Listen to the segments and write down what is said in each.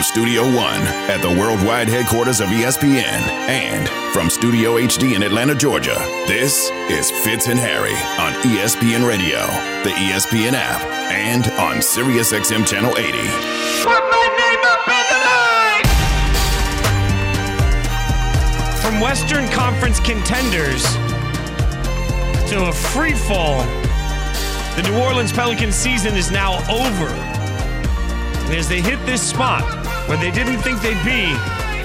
From Studio One at the worldwide headquarters of ESPN and from Studio HD in Atlanta, Georgia, this is Fitz and Harry on ESPN Radio, the ESPN app, and on SiriusXM Channel 80. Put my name up in the line! From Western Conference contenders to a free fall, the New Orleans Pelicans season is now over. And as they hit this spot where they didn't think they'd be,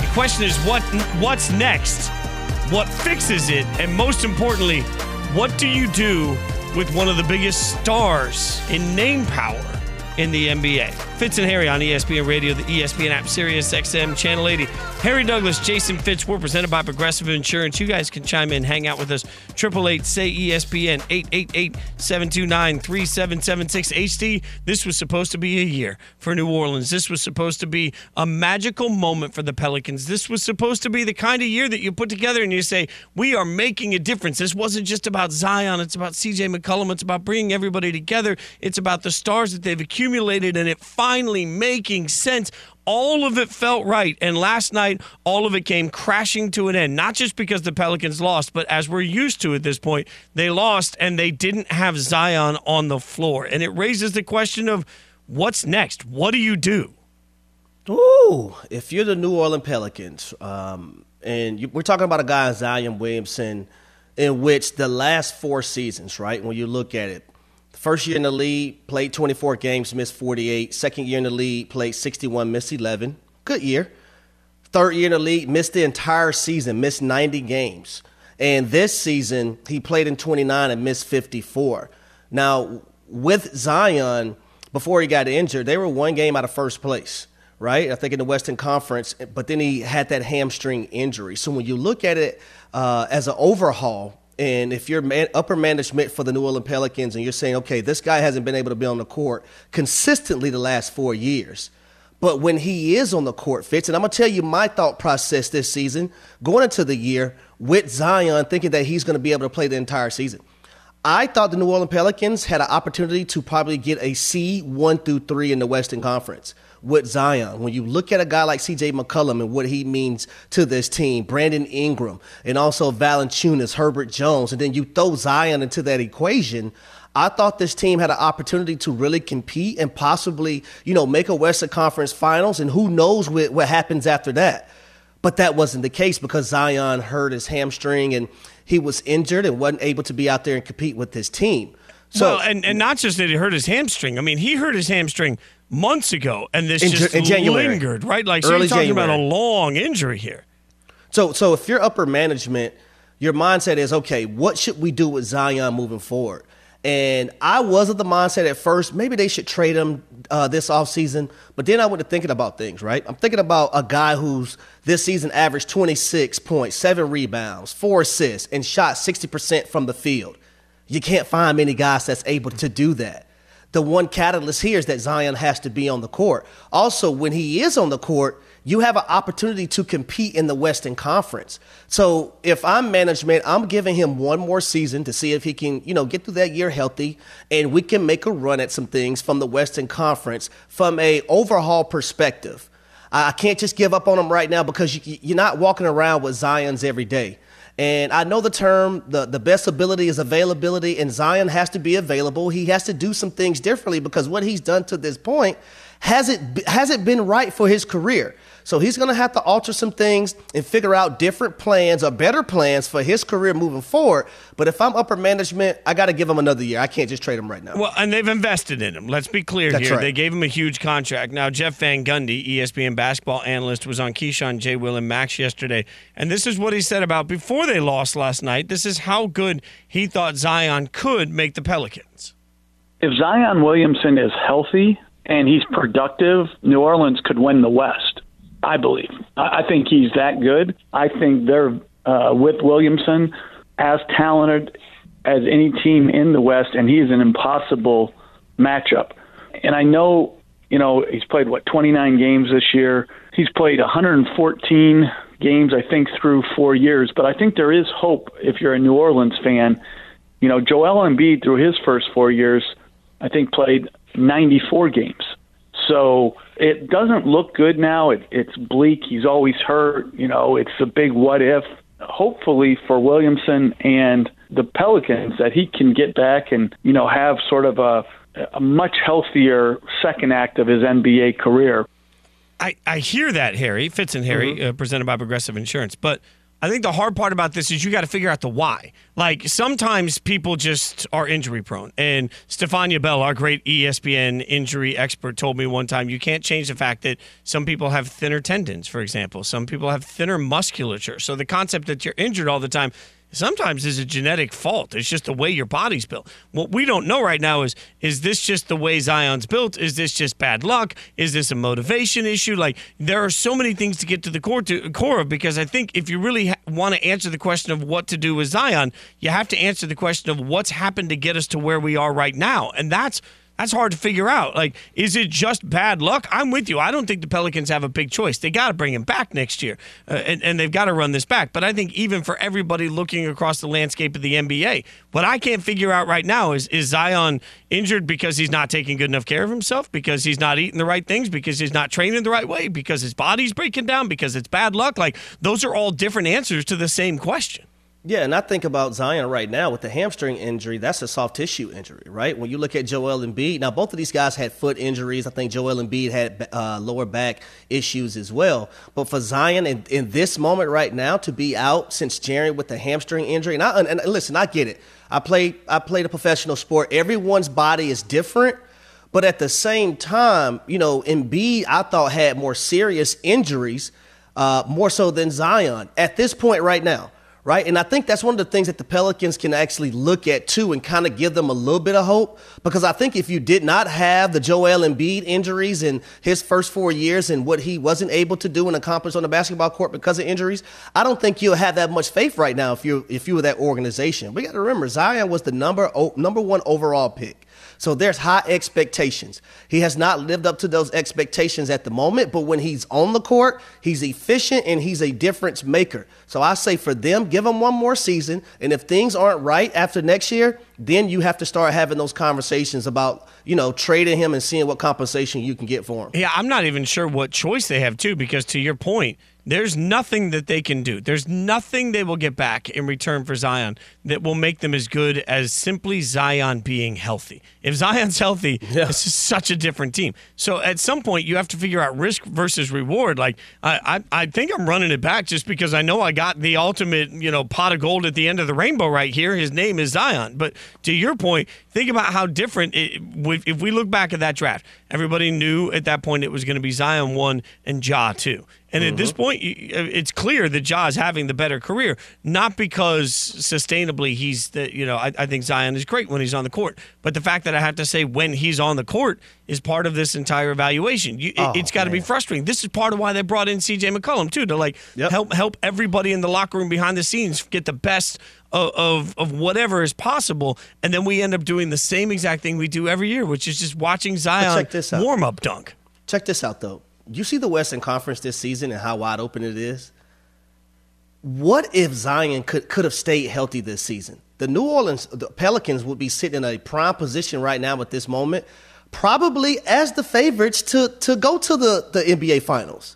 the question is what what's next? What fixes it? And most importantly, what do you do with one of the biggest stars in name power in the NBA? Fitz and Harry on ESPN Radio, the ESPN app, Sirius XM, Channel 80. Harry Douglas, Jason Fitz, we're presented by Progressive Insurance. You guys can chime in, hang out with us. 888 say ESPN, 888 729 3776. HD, this was supposed to be a year for New Orleans. This was supposed to be a magical moment for the Pelicans. This was supposed to be the kind of year that you put together and you say, we are making a difference. This wasn't just about Zion, it's about CJ McCollum, it's about bringing everybody together, it's about the stars that they've accumulated and it finally making sense all of it felt right. And last night, all of it came crashing to an end. Not just because the Pelicans lost, but as we're used to at this point, they lost and they didn't have Zion on the floor. And it raises the question of what's next? What do you do? Ooh, if you're the New Orleans Pelicans, um, and you, we're talking about a guy, Zion Williamson, in which the last four seasons, right, when you look at it, First year in the league, played 24 games, missed 48. Second year in the league, played 61, missed 11. Good year. Third year in the league, missed the entire season, missed 90 games. And this season, he played in 29 and missed 54. Now, with Zion, before he got injured, they were one game out of first place, right? I think in the Western Conference, but then he had that hamstring injury. So when you look at it uh, as an overhaul, and if you're man, upper management for the New Orleans Pelicans and you're saying, okay, this guy hasn't been able to be on the court consistently the last four years, but when he is on the court, Fitz, and I'm going to tell you my thought process this season, going into the year with Zion, thinking that he's going to be able to play the entire season. I thought the New Orleans Pelicans had an opportunity to probably get a C one through three in the Western Conference with Zion. When you look at a guy like CJ McCollum and what he means to this team, Brandon Ingram, and also Valanciunas, Herbert Jones, and then you throw Zion into that equation. I thought this team had an opportunity to really compete and possibly, you know, make a Western Conference Finals, and who knows what, what happens after that. But that wasn't the case because Zion hurt his hamstring and he was injured and wasn't able to be out there and compete with his team. So, well, and, and not just that he hurt his hamstring. I mean, he hurt his hamstring months ago, and this In just in January. lingered, right? Like, so you're talking about a long injury here. So, so if you're upper management, your mindset is okay. What should we do with Zion moving forward? And I was of the mindset at first, maybe they should trade him uh, this offseason. But then I went to thinking about things, right? I'm thinking about a guy who's this season averaged 26 points, seven rebounds, four assists, and shot 60% from the field. You can't find many guys that's able to do that. The one catalyst here is that Zion has to be on the court. Also, when he is on the court, you have an opportunity to compete in the Western Conference. So if I'm management, I'm giving him one more season to see if he can, you know, get through that year healthy, and we can make a run at some things from the Western Conference from a overhaul perspective. I can't just give up on him right now because you're not walking around with Zion's every day. And I know the term, the, the best ability is availability, and Zion has to be available. He has to do some things differently because what he's done to this point hasn't, hasn't been right for his career. So he's going to have to alter some things and figure out different plans or better plans for his career moving forward. But if I'm upper management, I got to give him another year. I can't just trade him right now. Well, and they've invested in him. Let's be clear That's here. right. They gave him a huge contract. Now, Jeff Van Gundy, ESPN basketball analyst, was on Keyshawn, J. Will, and Max yesterday. And this is what he said about before they lost last night. This is how good he thought Zion could make the Pelicans. if Zion Williamson is healthy and he's productive, New Orleans could win the West. I believe. I I think he's that good. I think they're uh, with Williamson as talented as any team in the West, and he is an impossible matchup. And I know, you know, he's played what 29 games this year. He's played 114 games, I think, through four years. But I think there is hope if you're a New Orleans fan. You know, Joel Embiid through his first four years, I think played 94 games. So it doesn't look good now. It, it's bleak. He's always hurt. You know, it's a big what if. Hopefully for Williamson and the Pelicans that he can get back and you know have sort of a a much healthier second act of his NBA career. I, I hear that, Harry. Fitz and Harry, Mm-hmm. uh, presented by Progressive Insurance. But I think the hard part about this is you got to figure out the why. Like sometimes people just are injury prone. And Stephania Bell, our great ESPN injury expert, told me one time you can't change the fact that some people have thinner tendons, for example. Some people have thinner musculature. So the concept that you're injured all the time sometimes is a genetic fault. It's just the way your body's built. What we don't know right now is is this just the way Zion's built? Is this just bad luck? Is this a motivation issue? Like there are so many things to get to the core to core of because I think if you really ha- want to answer the question of what to do with Zion, you have to answer the question of what's happened to get us to where we are right now. And that's that's hard to figure out. Like, is it just bad luck? I'm with you. I don't think the Pelicans have a big choice. They got to bring him back next year, uh, and, and they've got to run this back. But I think even for everybody looking across the landscape of the NBA, what I can't figure out right now is is Zion injured because he's not taking good enough care of himself, because he's not eating the right things, because he's not training the right way, because his body's breaking down, because it's bad luck? Like, those are all different answers to the same question. Yeah, and I think about Zion right now with the hamstring injury. That's a soft tissue injury, right? When you look at Joel Embiid, now both of these guys had foot injuries. I think Joel Embiid had uh, lower back issues as well. But for Zion in, in this moment right now to be out since Jerry with the hamstring injury, and, I, and, listen, I get it. I play I played a professional sport. Everyone's body is different. But at the same time, you know, Embiid, I thought had more serious injuries, uh, more so than Zion at this point right now right? And I think that's one of the things that the Pelicans can actually look at too and kind of give them a little bit of hope. Because I think if you did not have the Joel Embiid injuries in his first four years and what he wasn't able to do and accomplish on the basketball court because of injuries, I don't think you'll have that much faith right now if you if you were that organization. We got to remember Zion was the number number one overall pick. So there's high expectations. He has not lived up to those expectations at the moment, but when he's on the court, he's efficient and he's a difference maker. So I say for them, give him one more season, and if things aren't right after next year, then you have to start having those conversations about, you know, trading him and seeing what compensation you can get for him. Yeah, I'm not even sure what choice they have too, because to your point, there's nothing that they can do. There's nothing they will get back in return for Zion that will make them as good as simply Zion being healthy. If Zion's healthy, this is such a different team. So at some point, you have to figure out risk versus reward. Like I, I, I think I'm running it back just because I know I got the ultimate, you know, pot of gold at the end of the rainbow right here. His name is Zion. But to your point, think about how different. It, if we look back at that draft, everybody knew at that point it was going to be Zion one and Ja two. And at this mm-hmm. point, uh, it's clear that Ja is having the better career, not because sustainably he's the, you know, I, I think Zion is great when he's on the court, but the fact that I have to say when he's on the court is part of this entire evaluation. You, Oh, it, has got to be frustrating. This is part of why they brought in CJ McCollum too to like Yep. help help everybody in the locker room behind the scenes get the best of, of whatever is possible, and then we end up doing the same exact thing we do every year, which is just watching Zion warm up dunk. Check this out, though. You see the Western Conference this season and how wide open it is. What if Zion could could have stayed healthy this season? The New Orleans the Pelicans would be sitting in a prime position right now at this moment, probably as the favorites to to go to the, the NBA Finals.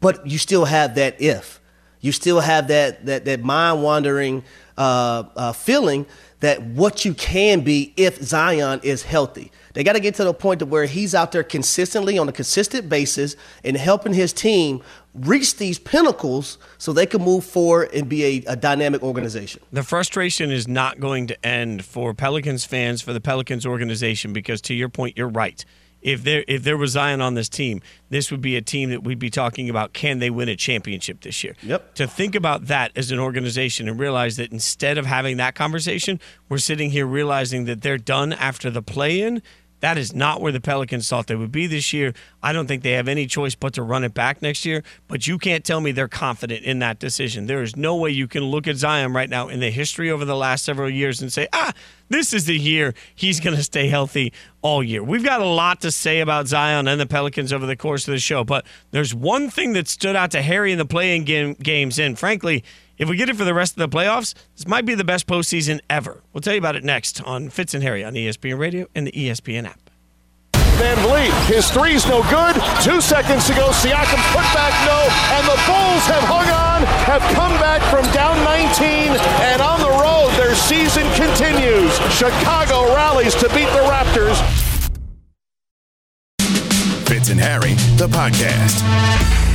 But you still have that if. You still have that that that mind wandering uh, uh, feeling that what you can be if Zion is healthy. They got to get to the point to where he's out there consistently on a consistent basis and helping his team reach these pinnacles so they can move forward and be a, a dynamic organization. The frustration is not going to end for Pelicans fans, for the Pelicans organization, because to your point, you're right. If there if there was Zion on this team, this would be a team that we'd be talking about can they win a championship this year? Yep. To think about that as an organization and realize that instead of having that conversation, we're sitting here realizing that they're done after the play in. That is not where the Pelicans thought they would be this year. I don't think they have any choice but to run it back next year. But you can't tell me they're confident in that decision. There is no way you can look at Zion right now in the history over the last several years and say, ah, this is the year he's going to stay healthy all year. We've got a lot to say about Zion and the Pelicans over the course of the show, but there's one thing that stood out to Harry in the play-in game, games, and frankly, if we get it for the rest of the playoffs, this might be the best postseason ever. We'll tell you about it next on Fitz and Harry on ESPN Radio and the ESPN app. VanVleet. His three's no good. Two seconds to go. Siakam put back no. And the Bulls have hung on, have come back from down 19, and on the road, their season continues. Chicago rallies to beat the Raptors. Fitz and Harry, the podcast.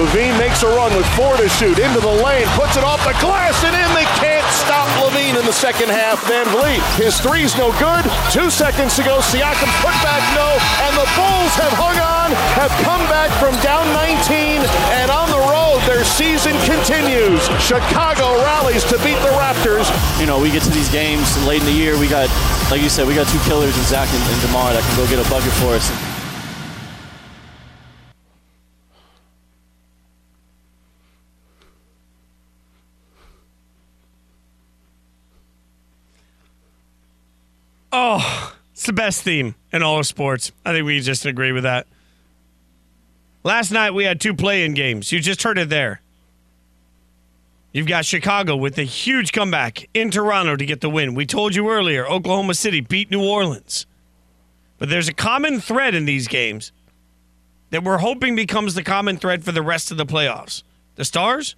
LaVine makes a run with four to shoot into the lane, puts it off the glass and in. They can't stop LaVine in the second half. VanVleet, his three's no good. Two seconds to go. Siakam put back no, and the Bulls have hung on, have come back from down 19, and on the road, their season continues. Chicago rallies to beat the Raptors. You know, we get to these games late in the year. We got, like you said, we got two killers in Zach and, and DeMar that can go get a bucket for us. Oh, it's the best theme in all of sports. I think we just agree with that. Last night we had two play-in games. You just heard it there. You've got Chicago with a huge comeback in Toronto to get the win. We told you earlier, Oklahoma City beat New Orleans. But there's a common thread in these games that we're hoping becomes the common thread for the rest of the playoffs. The Stars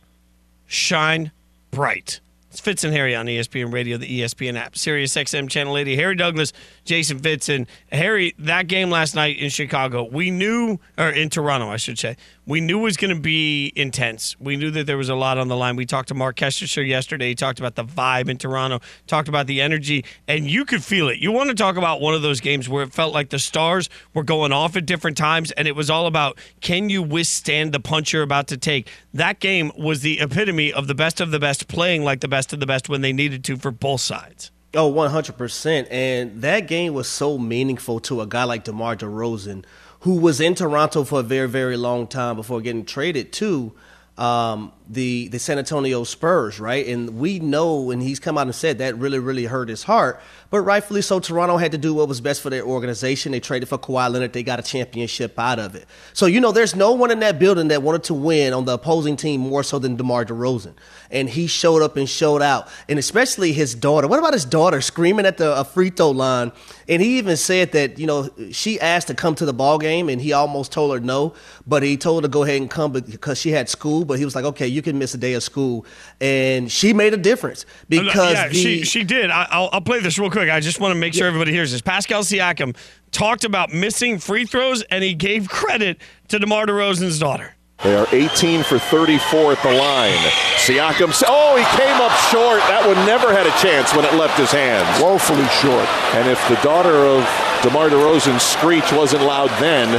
shine bright. It's Fitz and Harry on ESPN Radio, the ESPN app, Sirius XM Channel 80. Harry Douglas, Jason Fitz, and Harry. That game last night in Chicago, we knew, or in Toronto, I should say, we knew it was going to be intense. We knew that there was a lot on the line. We talked to Marc Kestecher yesterday. He talked about the vibe in Toronto, talked about the energy, and you could feel it. You want to talk about one of those games where it felt like the stars were going off at different times, and it was all about can you withstand the punch you're about to take. That game was the epitome of the best of the best playing like the best of the best when they needed to for both sides. Oh, 100%. And that game was so meaningful to a guy like DeMar DeRozan, who was in Toronto for a very, very long time before getting traded to um, the the San Antonio Spurs, right? And we know, and he's come out and said that really, really hurt his heart. But rightfully so, Toronto had to do what was best for their organization. They traded for Kawhi Leonard. They got a championship out of it. So, you know, there's no one in that building that wanted to win on the opposing team more so than DeMar DeRozan. And he showed up and showed out. And especially his daughter. What about his daughter screaming at the free throw line? And he even said that, you know, she asked to come to the ball game and he almost told her no, but he told her to go ahead and come because she had school. But he was like, okay, you can miss a day of school. And she made a difference because yeah, the, she she did. I, I'll I'll play this real quick. I just want to make sure everybody hears this. Pascal Siakam talked about missing free throws, and he gave credit to DeMar DeRozan's daughter. They are 18 for 34 at the line. Siakam, oh, he came up short. That one never had a chance when it left his hands. Woefully short. And if the daughter of DeMar DeRozan's screech wasn't loud then,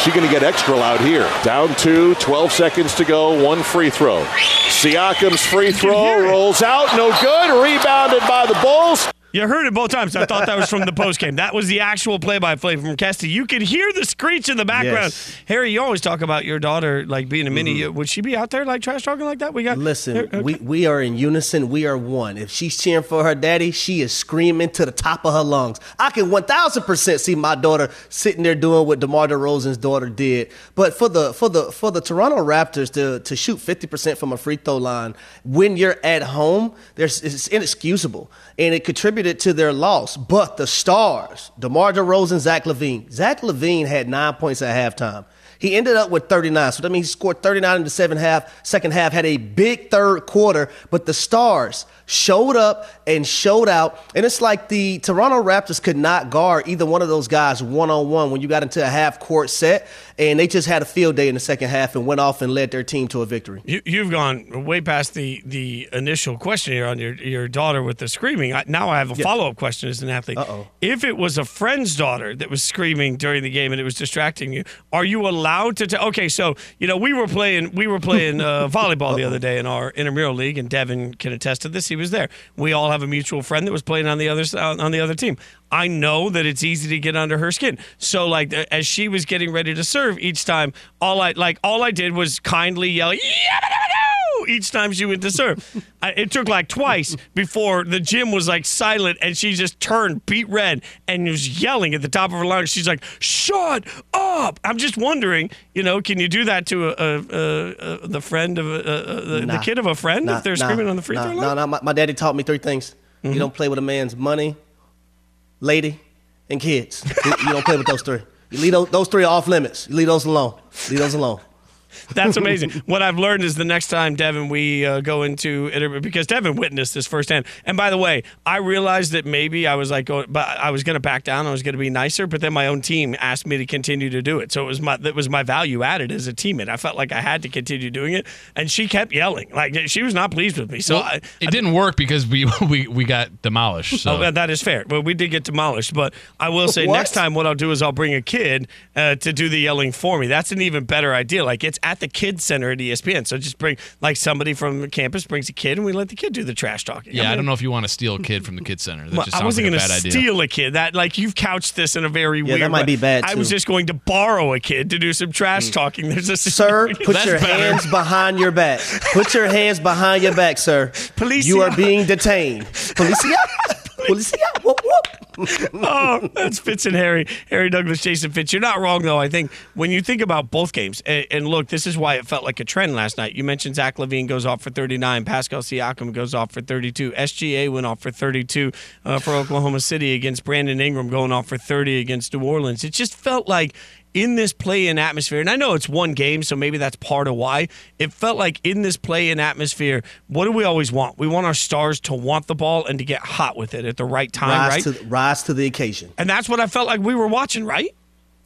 she's going to get extra loud here. Down two, 12 seconds to go, one free throw. Siakam's free throw rolls out, no good. Rebounded by the Bulls. You heard it both times. I thought that was from the post game. That was the actual play by play from Kesty. You could hear the screech in the background. Yes. Harry, you always talk about your daughter like being a mini. Would she be out there like trash talking like that? We got Mm-hmm. Listen, okay. we, we are in unison. We are one. If she's cheering for her daddy, she is screaming to the top of her lungs. I can 1000% see my daughter sitting there doing what DeMar DeRozan's daughter did. But for the for the for the Toronto Raptors to to shoot 50% from a free throw line when you're at home, there's it's inexcusable. And it contributed to their loss. But the stars, DeMar DeRozan, Zach LaVine. Zach LaVine had nine points at halftime. He ended up with 39. So that means he scored 39 in the second half. Second half had a big third quarter, but the Stars showed up and showed out. And it's like the Toronto Raptors could not guard either one of those guys one on one when you got into a half court set. And they just had a field day in the second half and went off and led their team to a victory. You, you've gone way past the the initial question here on your your daughter with the screaming. I, now I have a follow up question as an athlete. Uh-oh. If it was a friend's daughter that was screaming during the game and it was distracting you, are you allowed allowed to? T- okay, so you know we were playing we were playing uh, volleyball the other day in our intramural league, and Devin can attest to this. He was there. We all have a mutual friend that was playing on the other on the other team. I know that it's easy to get under her skin. So like uh, as she was getting ready to serve each time, all I like all I did was kindly yell. Each time she went to serve, I, it took like twice before the gym was like silent, and she just turned beat red and was yelling at the top of her lungs. She's like, "Shut up!" I'm just wondering, you know, can you do that to a, a, a, the friend of a, a, the, kid of a friend Nah, if they're nah, screaming on the free nah, throw nah, line? Mm-hmm. nah, my, my daddy taught me three things. You don't play with a man's money, lady, and kids. you, you don't play with those three. You leave those, those three off limits. You leave those alone. Leave those alone. That's amazing. what I've learned is the next time, Devin, we uh, go into it because Devin witnessed this firsthand. And by the way, I realized that maybe I was like, going, but I was going to back down. I was going to be nicer, but then my own team asked me to continue to do it. So it was my that was my value added as a teammate. I felt like I had to continue doing it, and she kept yelling like she was not pleased with me. So Well, I, it didn't work because we we, we got demolished. So Oh, that- that is fair. But we did get demolished. But I will say What? next time, what I'll do is I'll bring a kid uh, to do the yelling for me. That's an even better idea. Like it's at the kids center at ESPN. So just bring like somebody from the campus brings a kid, and we let the kid do the trash talking. yeah, I, mean, don't know if you want to steal a kid from the kid center. That well, just I wasn't like going to steal a kid. That like you've couched this in a very weird. Way. That might way. be bad, I was just going to borrow a kid to do some trash mm. talking. There's a Sir, put your better. hands behind your back. Put your hands behind your back, sir. Policia. You are being detained. Policia. Policia. Whoop, whoop. oh, that's Fitz and Harry. Harry Douglas, Jason Fitz. You're not wrong, though. I think when you think about both games, and, and look, this is why it felt like a trend last night. You mentioned Zach LaVine goes off for 39, Pascal Siakam goes off for 32, SGA went off for 32 uh, for Oklahoma City against Brandon Ingram going off for 30 against New Orleans. It just felt like in this play-in atmosphere, and I know it's one game, so maybe that's part of why it felt like in this play-in atmosphere. What do we always want? We want our stars to want the ball and to get hot with it at the right time, Rise, right? to, rise to the occasion. And that's what I felt like we were watching, right?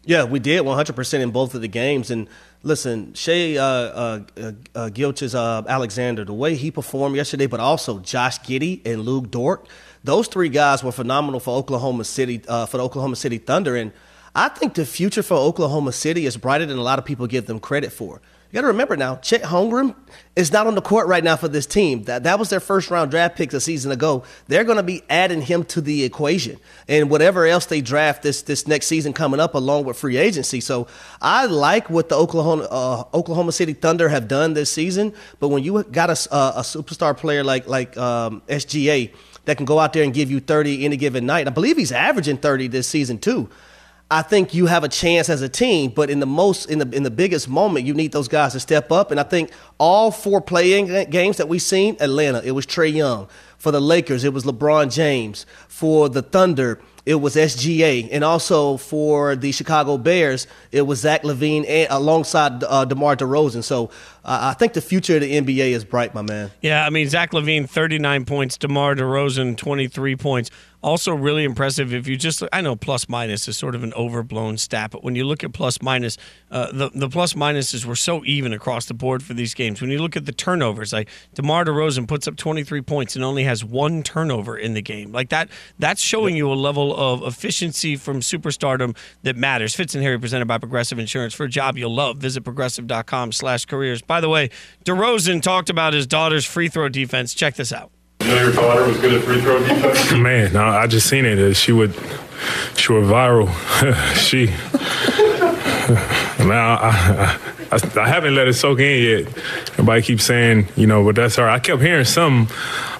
Yeah, we did 100% in both of the games. And listen, Shai uh, uh, uh, uh, Gilgeous uh, Alexander, the way he performed yesterday, but also Josh Giddey and Luke Dort, those three guys were phenomenal for Oklahoma City, uh, for the Oklahoma City Thunder. And I think the future for Oklahoma City is brighter than a lot of people give them credit for. You got to remember now, Chet Holmgren is not on the court right now for this team. That that was their first round draft pick a season ago. They're going to be adding him to the equation, and whatever else they draft this this next season coming up, along with free agency. So I like what the Oklahoma uh, Oklahoma City Thunder have done this season. But when you got a, a, a superstar player like like um, SGA that can go out there and give you 30 any given night, I believe he's averaging 30 this season too. I think you have a chance as a team, but in the most in the in the biggest moment, you need those guys to step up. And I think all four play-in games that we've seen, Atlanta, it was Trae Young. For the Lakers, it was LeBron James. For the Thunder, it was SGA, and also for the Chicago Bears, it was Zach LaVine and, alongside uh, DeMar DeRozan. So uh, I think the future of the NBA is bright, my man. Yeah, I mean Zach LaVine, thirty-nine points. DeMar DeRozan, twenty-three points. Also, really impressive. If you just, I know plus minus is sort of an overblown stat, but when you look at plus minus, uh, the the plus minuses were so even across the board for these games. When you look at the turnovers, like DeMar DeRozan puts up twenty-three points and only has one turnover in the game. Like that, that's showing you a level of efficiency from superstardom that matters. Fitz and Harry presented by Progressive Insurance for a job you'll love. Visit progressive.com/careers. By the way, DeRozan talked about his daughter's free throw defense. Check this out. You know your daughter was good at free throw defense? Man, no, I just seen it. Uh, She would, she went viral. she, man, I, I, I, I haven't let it soak in yet. Everybody keeps saying, you know, but that's her. I kept hearing some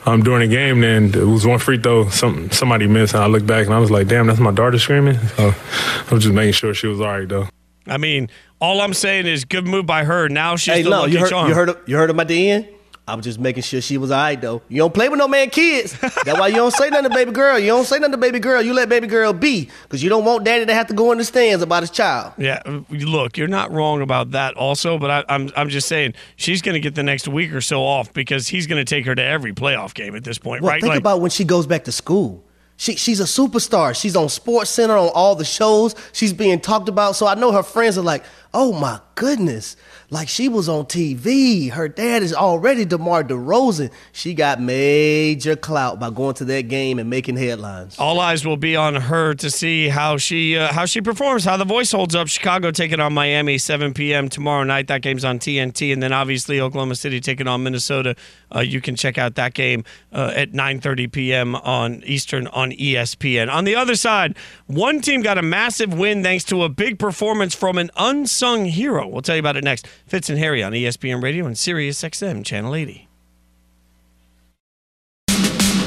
um, during the game. Then it was one free throw, some somebody missed, and I looked back and I was like, damn, that's my daughter screaming. So I was just making sure she was all right though. I mean, all I'm saying is good move by her. Now she's Hey, the no, lucky you heard, charm. you heard, of, you heard of my DN? I was just making sure she was all right, though. You don't play with no man kids. That's why you don't say nothing to baby girl. You don't say nothing to baby girl. You let baby girl be because you don't want daddy to have to go in the stands about his child. Yeah, look, you're not wrong about that also, but I, I'm I'm just saying she's going to get the next week or so off because he's going to take her to every playoff game at this point, Well, right? think Like- about when she goes back to school. She, she's a superstar. She's on Sports Center on all the shows. She's being talked about. So I know her friends are like, oh my goodness, like she was on TV. Her dad is already DeMar DeRozan. She got major clout by going to that game and making headlines. All eyes will be on her to see how she uh, how she performs, how the voice holds up. Chicago taking on Miami 7 p.m. tomorrow night. That game's on TNT, and then obviously Oklahoma City taking on Minnesota. Uh, you can check out that game uh, at 9:30 p.m. on Eastern on ESPN. On the other side, one team got a massive win thanks to a big performance from an unsung hero. We'll tell you about it next. Fitz and Harry on ESPN Radio and Sirius XM Channel 80.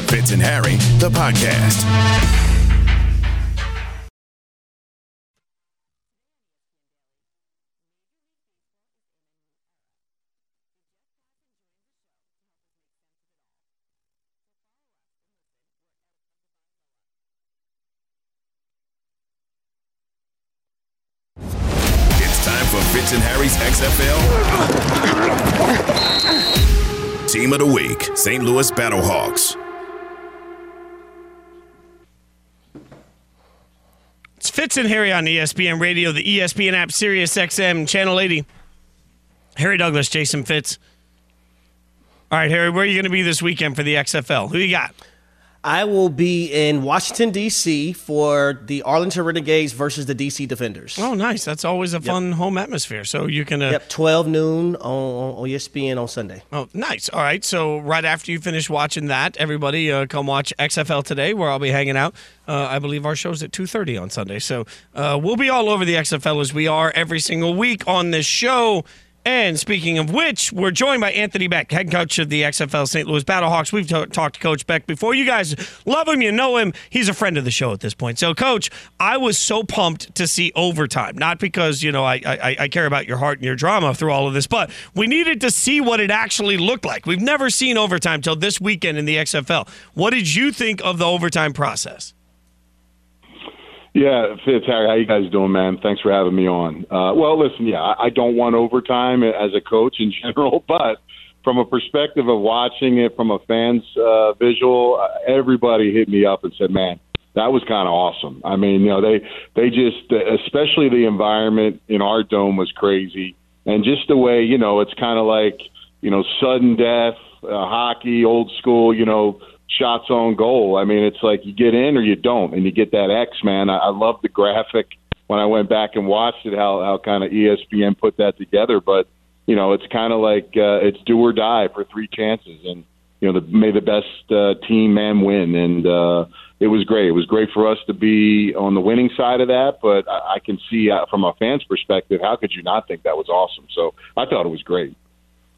Fitz and Harry, the podcast. Fitz and Harry's XFL Team of the Week, St. Louis Battlehawks. It's Fitz and Harry on ESPN Radio, the ESPN app, Sirius XM Channel 80. Harry Douglas, Jason Fitz. All right, Harry, where are you going to be this weekend for the XFL? Who you got? I will be in Washington, D.C. for the Arlington Renegades versus the D.C. Defenders. Oh, nice. That's always a fun home atmosphere. So you can. Uh, Yep, 12 noon on, on ESPN on Sunday. Oh, nice. All right. So right after you finish watching that, everybody uh, come watch XFL today, where I'll be hanging out. Uh, I believe our show's at two thirty on Sunday. So uh, we'll be all over the XFL as we are every single week on this show. And speaking of which, we're joined by Anthony Becht, head coach of the XFL St. Louis Battlehawks. We've t- talked to Coach Becht before. You guys love him, you know him. He's a friend of the show at this point. So, Coach, I was so pumped to see overtime. Not because you know I, I I care about your heart and your drama through all of this, but we needed to see what it actually looked like. We've never seen overtime till this weekend in the XFL. What did you think of the overtime process? Yeah, Fitz, Harry, how you guys doing, man? Thanks for having me on. Uh, well, listen, yeah, I, I don't want overtime as a coach in general, but from a perspective of watching it from a fan's uh, visual, uh, everybody hit me up and said, "Man, that was kind of awesome." I mean, you know, they they just, especially the environment in our dome was crazy, and just the way, you know, it's kind of like, you know, sudden death, uh, hockey, old school, you know shots on goal. I mean, it's like you get in or you don't, and you get that X, man. I, I love the graphic when I went back and watched it, how how kind of ESPN put that together. But you know, it's kind of like uh, it's do or die for three chances, and you know, the, may the best uh, team man win, and uh, it was great. It was great for us to be on the winning side of that, but I, I can see uh, from a fan's perspective, how could you not think that was awesome? So I thought it was great.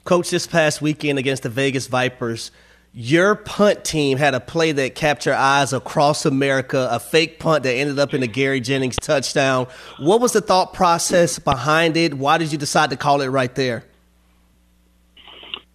Coach, this past weekend against the Vegas Vipers, your punt team had a play that captured eyes across America, a fake punt that ended up in a Gary Jennings touchdown. What was the thought process behind it? Why did you decide to call it right there?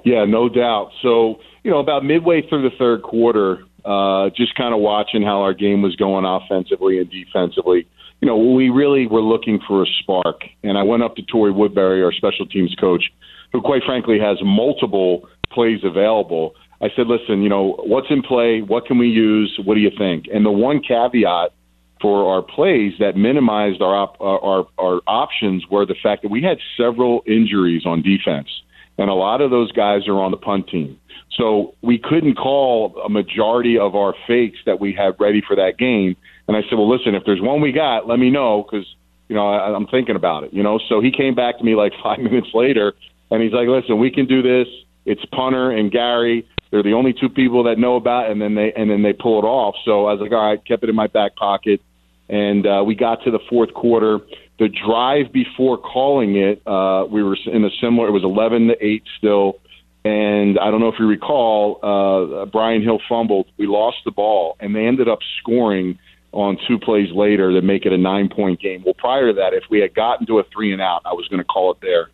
Yeah, no doubt. So, you know, about midway through the third quarter, uh, just kind of watching how our game was going offensively and defensively, you know, we really were looking for a spark. And I went up to Tori Woodbury, our special teams coach, who quite frankly has multiple plays available. I said, listen, you know, what's in play? What can we use? What do you think? And the one caveat for our plays that minimized our op- our, our options were the fact that we had several injuries on defense, and a lot of those guys are on the punt team. So we couldn't call a majority of our fakes that we had ready for that game. And I said, well, listen, if there's one we got, let me know because you know I, I'm thinking about it. You know, so he came back to me like five minutes later, and he's like, listen, we can do this. It's punter and Gary. They're the only two people that know about, and then they and then they pull it off. So I was like, all right, kept it in my back pocket, and uh, we got to the fourth quarter. The drive before calling it, uh, we were in a similar. It was eleven to eight still, and I don't know if you recall, uh, Brian Hill fumbled. We lost the ball, and they ended up scoring on two plays later to make it a nine point game. Well, prior to that, if we had gotten to a three and out, I was going to call it there.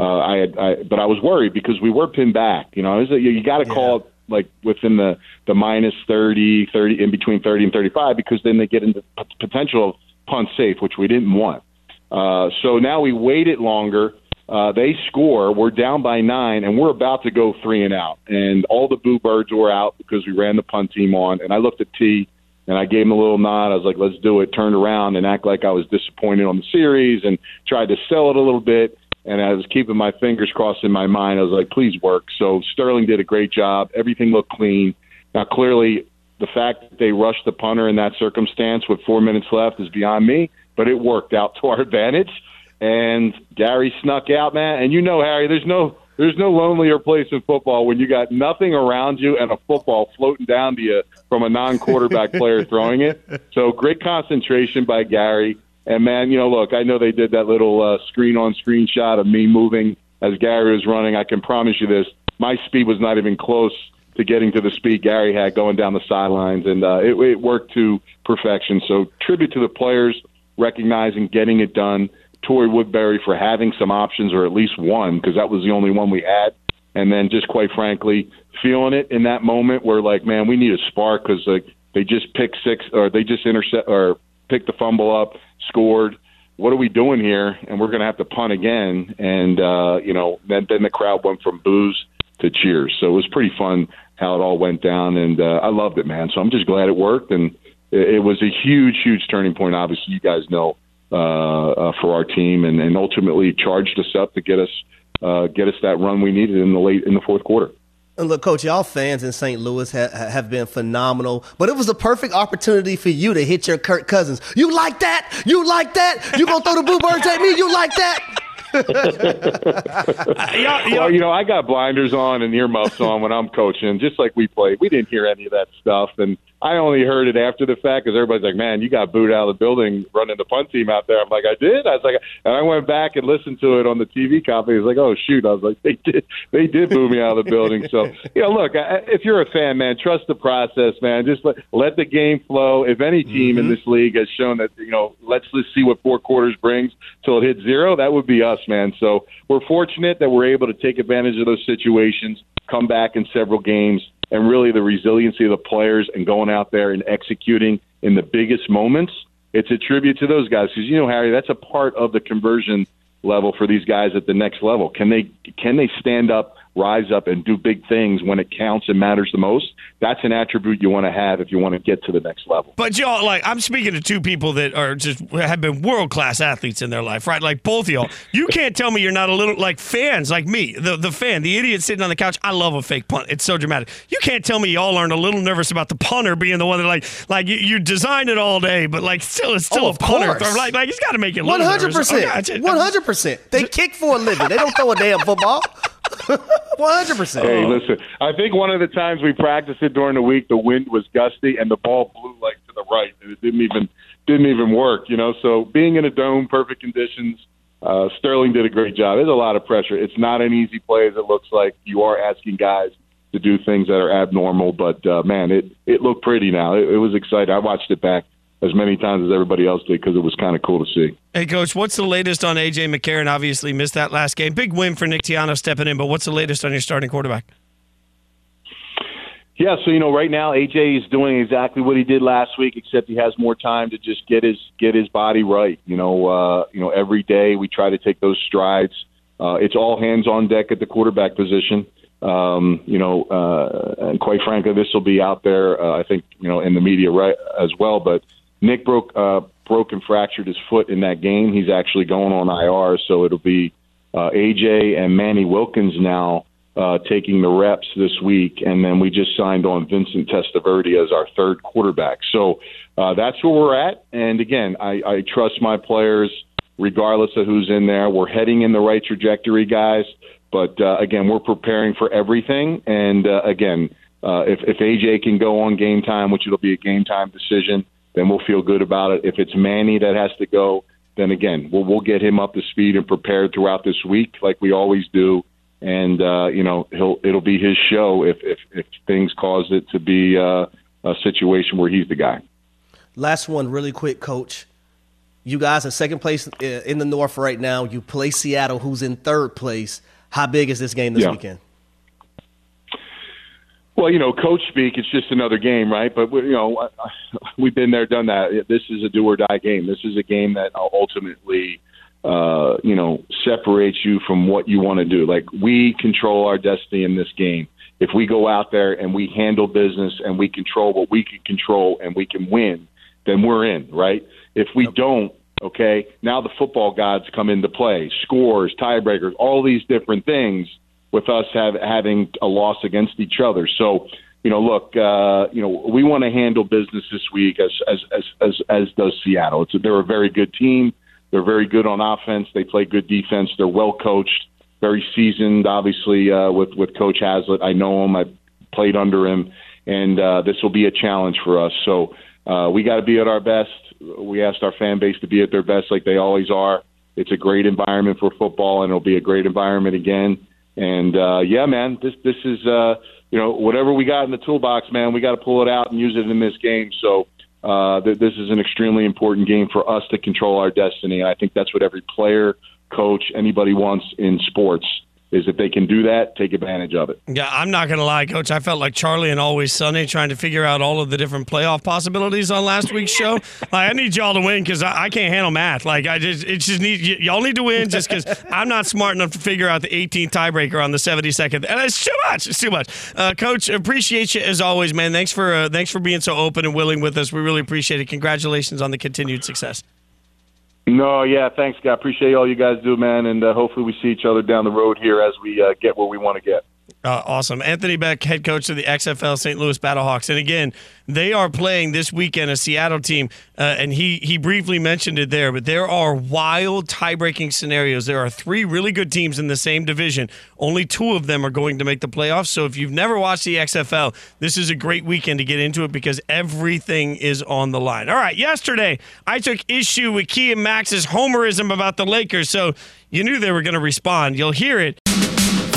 Uh, I had, I, but I was worried because we were pinned back. You know, it was a, you, you got to yeah. call it like within the the minus 30, 30 in between 30 and 35 because then they get into p- potential punt safe, which we didn't want. Uh, so now we waited longer. Uh, they score. We're down by nine, and we're about to go three and out. And all the boo birds were out because we ran the punt team on. And I looked at T, And I gave him a little nod. I was like, let's do it. Turned around and act like I was disappointed on the series and tried to sell it a little bit. And I was keeping my fingers crossed in my mind. I was like, please work. So Sterling did a great job. Everything looked clean. Now, clearly, the fact that they rushed the punter in that circumstance with four minutes left is beyond me, but it worked out to our advantage. And Gary snuck out, man. And you know, Harry, there's no there's no lonelier place in football when you got nothing around you and a football floating down to you from a non-quarterback player throwing it. So great concentration by Gary. And man, you know, look, I know they did that little uh, screen-on-screen shot of me moving as Gary was running. I can promise you this: my speed was not even close to getting to the speed Gary had going down the sidelines, and uh, it, it worked to perfection. So tribute to the players recognizing getting it done. Tory Woodbury for having some options or at least one because that was the only one we had. And then just quite frankly, feeling it in that moment where like, man, we need a spark because like they just picked six or they just intercept or picked the fumble up, scored. What are we doing here? And we're going to have to punt again. And uh, you know, then then the crowd went from booze to cheers. So it was pretty fun how it all went down, and uh, I loved it, man. So I'm just glad it worked, and it, it was a huge, huge turning point. Obviously, you guys know uh, uh, for our team, and, and ultimately charged us up to get us uh, get us that run we needed in the late in the fourth quarter. And look, Coach, y'all fans in St. Louis ha- have been phenomenal, but it was a perfect opportunity for you to hit your Kirk Cousins. You like that? You like that? You gonna throw the boo birds at me? You like that? well, you know, I got blinders on and earmuffs on when I'm coaching, just like we played. We didn't hear any of that stuff, and I only heard it after the fact because everybody's like, "Man, you got booed out of the building running the punt team out there." I'm like, "I did." I was like, and I went back and listened to it on the TV copy. He's like, "Oh shoot!" I was like, "They did, they did boo me out of the building." So, you know, look, if you're a fan, man, trust the process, man. Just let let the game flow. If any team mm-hmm. in this league has shown that, you know, let's just see what four quarters brings till it hits zero, that would be us, man. So we're fortunate that we're able to take advantage of those situations, come back in several games and really the resiliency of the players and going out there and executing in the biggest moments. It's a tribute to those guys because you know Harry, that's a part of the conversion level for these guys at the next level. Can they can they stand up rise up and do big things when it counts and matters the most. That's an attribute you want to have if you want to get to the next level. But y'all, like, I'm speaking to two people that are just have been world class athletes in their life, right? Like both of y'all. You can't tell me you're not a little like fans, like me, the the fan, the idiot sitting on the couch. I love a fake punt. It's so dramatic. You can't tell me y'all aren't a little nervous about the punter being the one that like like you, you designed it all day, but like still it's still oh, a punter. Course. Like like he's got to make it. Oh, one hundred percent. One hundred percent. They kick for a living. They don't throw a damn football. One hundred percent. Hey, listen. I think one of the times we practiced it during the week, the wind was gusty and the ball blew like to the right, and it didn't even didn't even work. You know, so being in a dome, perfect conditions. Uh, Sterling did a great job. There's a lot of pressure. It's not an easy play as it looks like. You are asking guys to do things that are abnormal, but uh, man, it it looked pretty. Now it, it was exciting. I watched it back as many times as everybody else did because it was kind of cool to see. Hey, Coach, what's the latest on AJ McCarron? Obviously, missed that last game. Big win for Nick Tiano stepping in, but what's the latest on your starting quarterback? Yeah, so you know, right now AJ is doing exactly what he did last week, except he has more time to just get his get his body right. You know, uh, you know, every day we try to take those strides. Uh, it's all hands on deck at the quarterback position. Um, you know, uh, and quite frankly, this will be out there. Uh, I think you know in the media right as well. But Nick broke uh, broke and fractured his foot in that game. He's actually going on IR, so it'll be uh, AJ and Manny Wilkins now uh, taking the reps this week, and then we just signed on Vincent Testaverde as our third quarterback. So uh, that's where we're at. And again, I, I trust my players regardless of who's in there. We're heading in the right trajectory, guys. But uh, again, we're preparing for everything. And uh, again, uh, if, if AJ can go on game time, which it'll be a game time decision, then we'll feel good about it. If it's Manny that has to go, then again, we'll, we'll get him up to speed and prepared throughout this week, like we always do. And uh, you know, he'll it'll be his show if if, if things cause it to be uh, a situation where he's the guy. Last one, really quick, Coach. You guys are second place in the North right now. You play Seattle, who's in third place. How big is this game this yeah. weekend? Well, you know, coach speak. It's just another game, right? But you know, we've been there, done that. This is a do or die game. This is a game that ultimately, uh, you know, separates you from what you want to do. Like we control our destiny in this game. if we go out there and we handle business and we control what we can control and we can win, then we're in, right? If we don't, okay, now the football gods come into play, scores, tiebreakers, all these different things with us have, having a loss against each other. So, you know, look, uh, you know, we want to handle business this week as as as as, as does Seattle. It's a, they're a very good team. They're very good on offense. They play good defense. They're well coached, very seasoned. Obviously, uh, with with Coach Haslett, I know him. I played under him, and uh, this will be a challenge for us. So uh, we got to be at our best. We asked our fan base to be at their best, like they always are. It's a great environment for football, and it'll be a great environment again. And uh, yeah, man, this this is uh, you know whatever we got in the toolbox, man. We got to pull it out and use it in this game. So uh, th- this is an extremely important game for us to control our destiny. And I think that's what every player, coach, anybody wants in sports is if they can do that, take advantage of it. Yeah, I'm not going to lie, Coach. I felt like Charlie and Always Sunny trying to figure out all of the different playoff possibilities on last week's show. like, I need y'all to win because I, I, can't handle math. Like, I just it just need y- y'all need to win just because I'm not smart enough to figure out the 18th tiebreaker on the 72nd, and it's too much. It's too much. Uh, Coach, appreciate you as always, man. Thanks for uh, thanks for being so open and willing with us. We really appreciate it. Congratulations on the continued success. No, yeah, thanks, guy. Appreciate all you guys do, man, and uh, hopefully we see each other down the road here as we uh, get where we want to get. Uh, awesome. Anthony Becht, head coach of the XFL St. Louis Battlehawks. And again, they are playing this weekend a Seattle team, uh, and he, he briefly mentioned it there, but there are wild tie breaking scenarios. There are three really good teams in the same division. Only two of them are going to make the playoffs. So if you've never watched the XFL, this is a great weekend to get into it because everything is on the line. All right, yesterday, I took issue with Key and Max's homerism about the Lakers, so you knew they were going to respond. You'll hear it.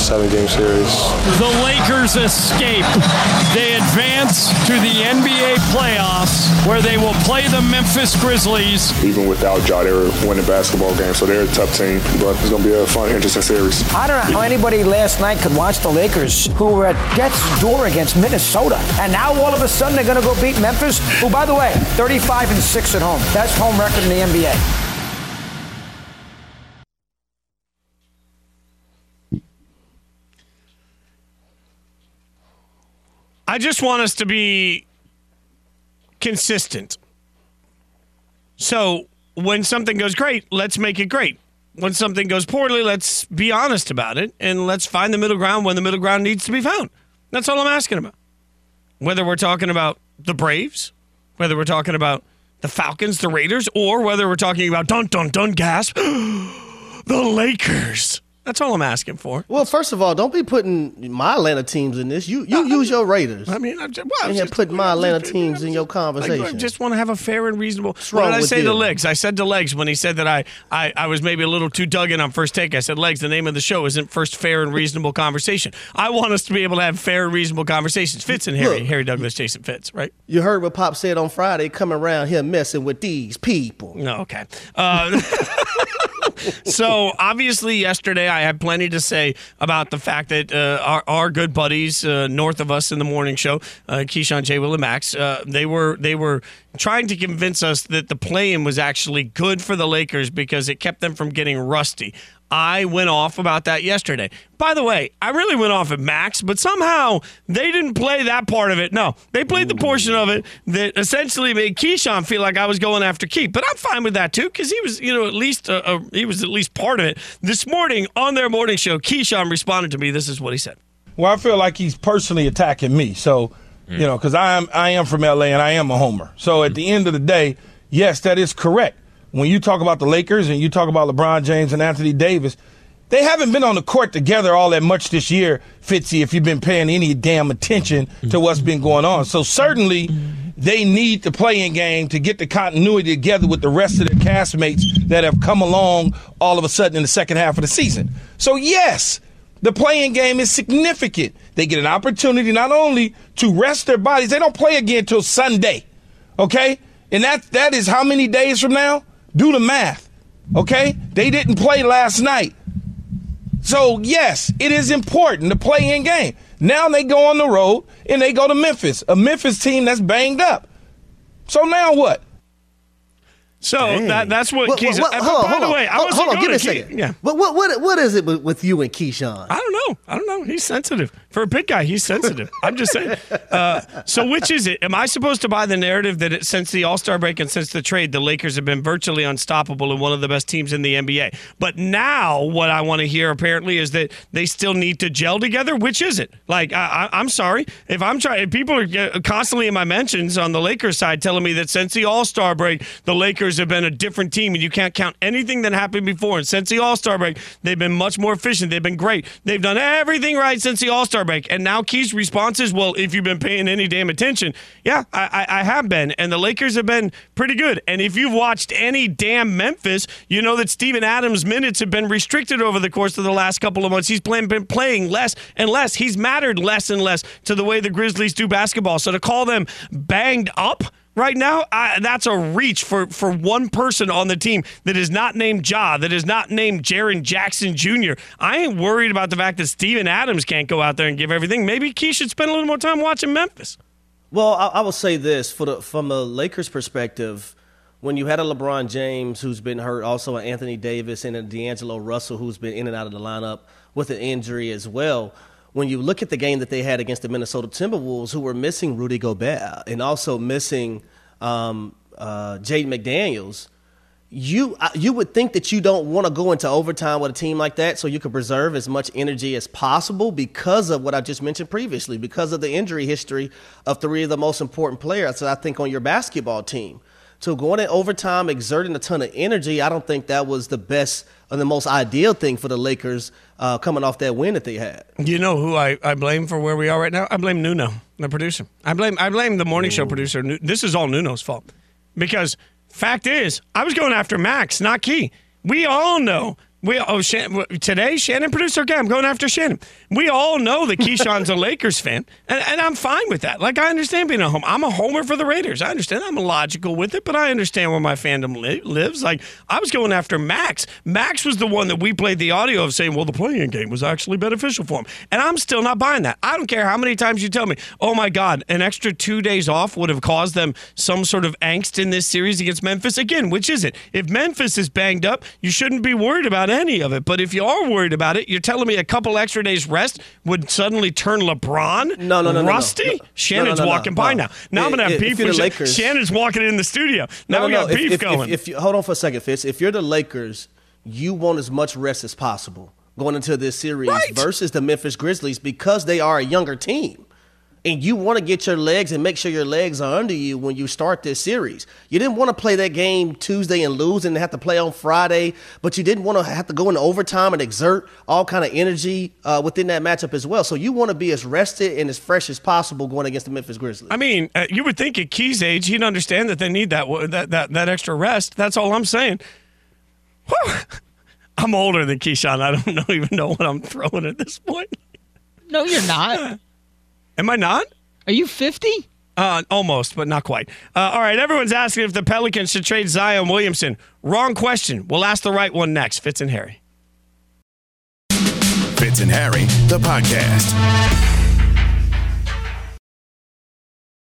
LeBron in a seven-game series. The Lakers escape. They advance to the NBA playoffs, where they will play the Memphis Grizzlies. Even without Ja, they were winning basketball games, so they're a tough team. But it's going to be a fun, interesting series. I don't know how anybody last night could watch the Lakers, who were at death's door against Minnesota, and now all of a sudden they're going to go beat Memphis, who, by the way, 35 and six at home, best home record in the NBA. I just want us to be consistent. So when something goes great, let's make it great. When something goes poorly, let's be honest about it and let's find the middle ground when the middle ground needs to be found. That's all I'm asking about. Whether we're talking about the Braves, whether we're talking about the Falcons, the Raiders, or whether we're talking about dun dun dun gasp, the Lakers. That's all I'm asking for. Well, first of all, don't be putting my Atlanta teams in this. You you use your Raiders. I mean, I'm just, well, and just, putting my Atlanta just, teams in your conversation. I just want to have a fair and reasonable. What's What did I say you? to Legs? I said to Legs when he said that I, I, I was maybe a little too dug in on first take. I said, Legs, the name of the show isn't First Fair and Reasonable Conversation. I want us to be able to have fair and reasonable conversations. Fitz and Harry, Look. Harry Douglas, Jason Fitz, right? You heard what Pop said on Friday, coming around here messing with these people. No, okay. Uh, so obviously, yesterday I had plenty to say about the fact that uh, our, our good buddies uh, north of us in the morning show, uh, Keyshawn, J. Will, and Max, uh, they were they were trying to convince us that the play-in was actually good for the Lakers because it kept them from getting rusty. I went off about that yesterday. By the way, I really went off at Max, but somehow they didn't play that part of it. No, they played the portion of it that essentially made Keyshawn feel like I was going after Keith. But I'm fine with that too because he was, you know, at least uh, uh, he was at least part of it. This morning on their morning show, Keyshawn responded to me. This is what he said. Well, I feel like he's personally attacking me. So, you know, because I am I am from LA and I am a homer. So at the end of the day, yes, that is correct. When you talk about the Lakers and you talk about LeBron James and Anthony Davis, they haven't been on the court together all that much this year, Fitzy, if you've been paying any damn attention to what's been going on. So certainly they need the play-in game to get the continuity together with the rest of their castmates that have come along all of a sudden in the second half of the season. So yes, the play-in game is significant. They get an opportunity not only to rest their bodies, they don't play again till Sunday. Okay? And that that is how many days from now? Do the math. Okay? They didn't play last night. So, yes, it is important to play in game. Now they go on the road and they go to Memphis, a Memphis team that's banged up. So now what? So that, that's what What- Keys. what- uh, hold on, by hold the on. way, I Hold- was hold on, give me a second. Yeah. What, what, what, what is it with, with you and Keyshawn? I don't know. I don't know. He's sensitive. For a big guy, he's sensitive. I'm just saying. Uh, so, which is it? Am I supposed to buy the narrative that it, since the All Star break and since the trade, the Lakers have been virtually unstoppable and one of the best teams in the NBA? But now, what I want to hear apparently is that they still need to gel together. Which is it? Like, I, I, I'm sorry if I'm trying. People are uh, constantly in my mentions on the Lakers side telling me that since the All Star break, the Lakers have been a different team, and you can't count anything that happened before. And since the All Star break, they've been much more efficient. They've been great. They've done everything right since the All Star break. And now Key's response is, "Well, if you've been paying any damn attention, yeah, I, I, I have been, and the Lakers have been pretty good. And if you've watched any damn Memphis, you know that Steven Adams' minutes have been restricted over the course of the last couple of months. He's playing, been playing less and less. He's mattered less and less to the way the Grizzlies do basketball. So to call them banged up." Right now, I, that's a reach for, for one person on the team that is not named Ja, that is not named Jaren Jackson Jr. I ain't worried about the fact that Steven Adams can't go out there and give everything. Maybe Key should spend a little more time watching Memphis. Well, I, I will say this the from a Lakers perspective, when you had a LeBron James who's been hurt, also an Anthony Davis and a D'Angelo Russell who's been in and out of the lineup with an injury as well. When you look at the game that they had against the Minnesota Timberwolves, who were missing Rudy Gobert and also missing um, uh, Jaden McDaniels, you you would think that you don't want to go into overtime with a team like that so you could preserve as much energy as possible because of what I just mentioned previously because of the injury history of three of the most important players I think on your basketball team. So going in overtime exerting a ton of energy, I don't think that was the best or the most ideal thing for the Lakers uh, coming off that win that they had. You know who I, I blame for where we are right now? I blame Nuno, the producer. I blame I blame the morning show producer. This is all Nuno's fault. Because fact is, I was going after Max, not Key. We all know. We oh Shan, today Shannon producer okay I'm going after Shannon. We all know that Keyshawn's a Lakers fan, and, and I'm fine with that. Like I understand being a home. I'm a homer for the Raiders. I understand. I'm logical with it, but I understand where my fandom li- lives. Like I was going after Max. Max was the one that we played the audio of saying, "Well, the play-in game was actually beneficial for him," and I'm still not buying that. I don't care how many times you tell me, "Oh my God, an extra two days off would have caused them some sort of angst in this series against Memphis." Again, which is it? If Memphis is banged up, you shouldn't be worried about any of it. But if you are worried about it, you're telling me a couple extra days rest would suddenly turn LeBron No, no, no, rusty. No. Shannon's No, no, no, walking by now. Now I'm gonna have If- if beef with the Lakers- Shannon's walking in the studio. Now we got beef if, going. If, if you, hold on for a second, Fitz. If you're the Lakers, you want as much rest as possible going into this series versus the Memphis Grizzlies because they are a younger team. And you want to get your legs and make sure your legs are under you when you start this series. You didn't want to play that game Tuesday and lose and have to play on Friday, but you didn't want to have to go into overtime and exert all kind of energy uh, within that matchup as well. So you want to be as rested and as fresh as possible going against the Memphis Grizzlies. I mean, uh, you would think at Key's age, he'd understand that they need that that that, that extra rest. That's all I'm saying. Whew. I'm older than Keyshawn. I don't know, even know what I'm throwing at this point. No, you're not. Am I not? Are you 50? Uh, almost, but not quite. Uh, all right, everyone's asking if the Pelicans should trade Zion Williamson. Wrong question. We'll ask the right one next. Fitz and Harry. Fitz and Harry, the podcast.